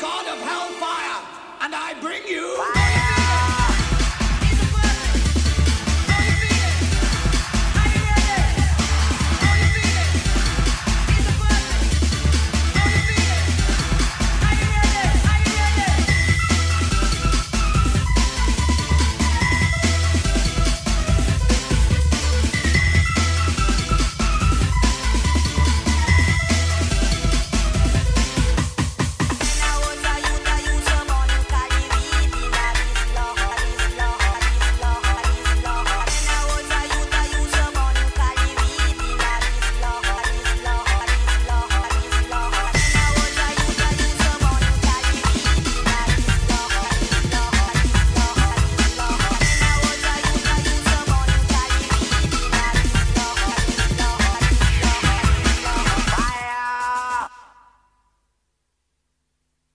god of hellfire, and I bring you.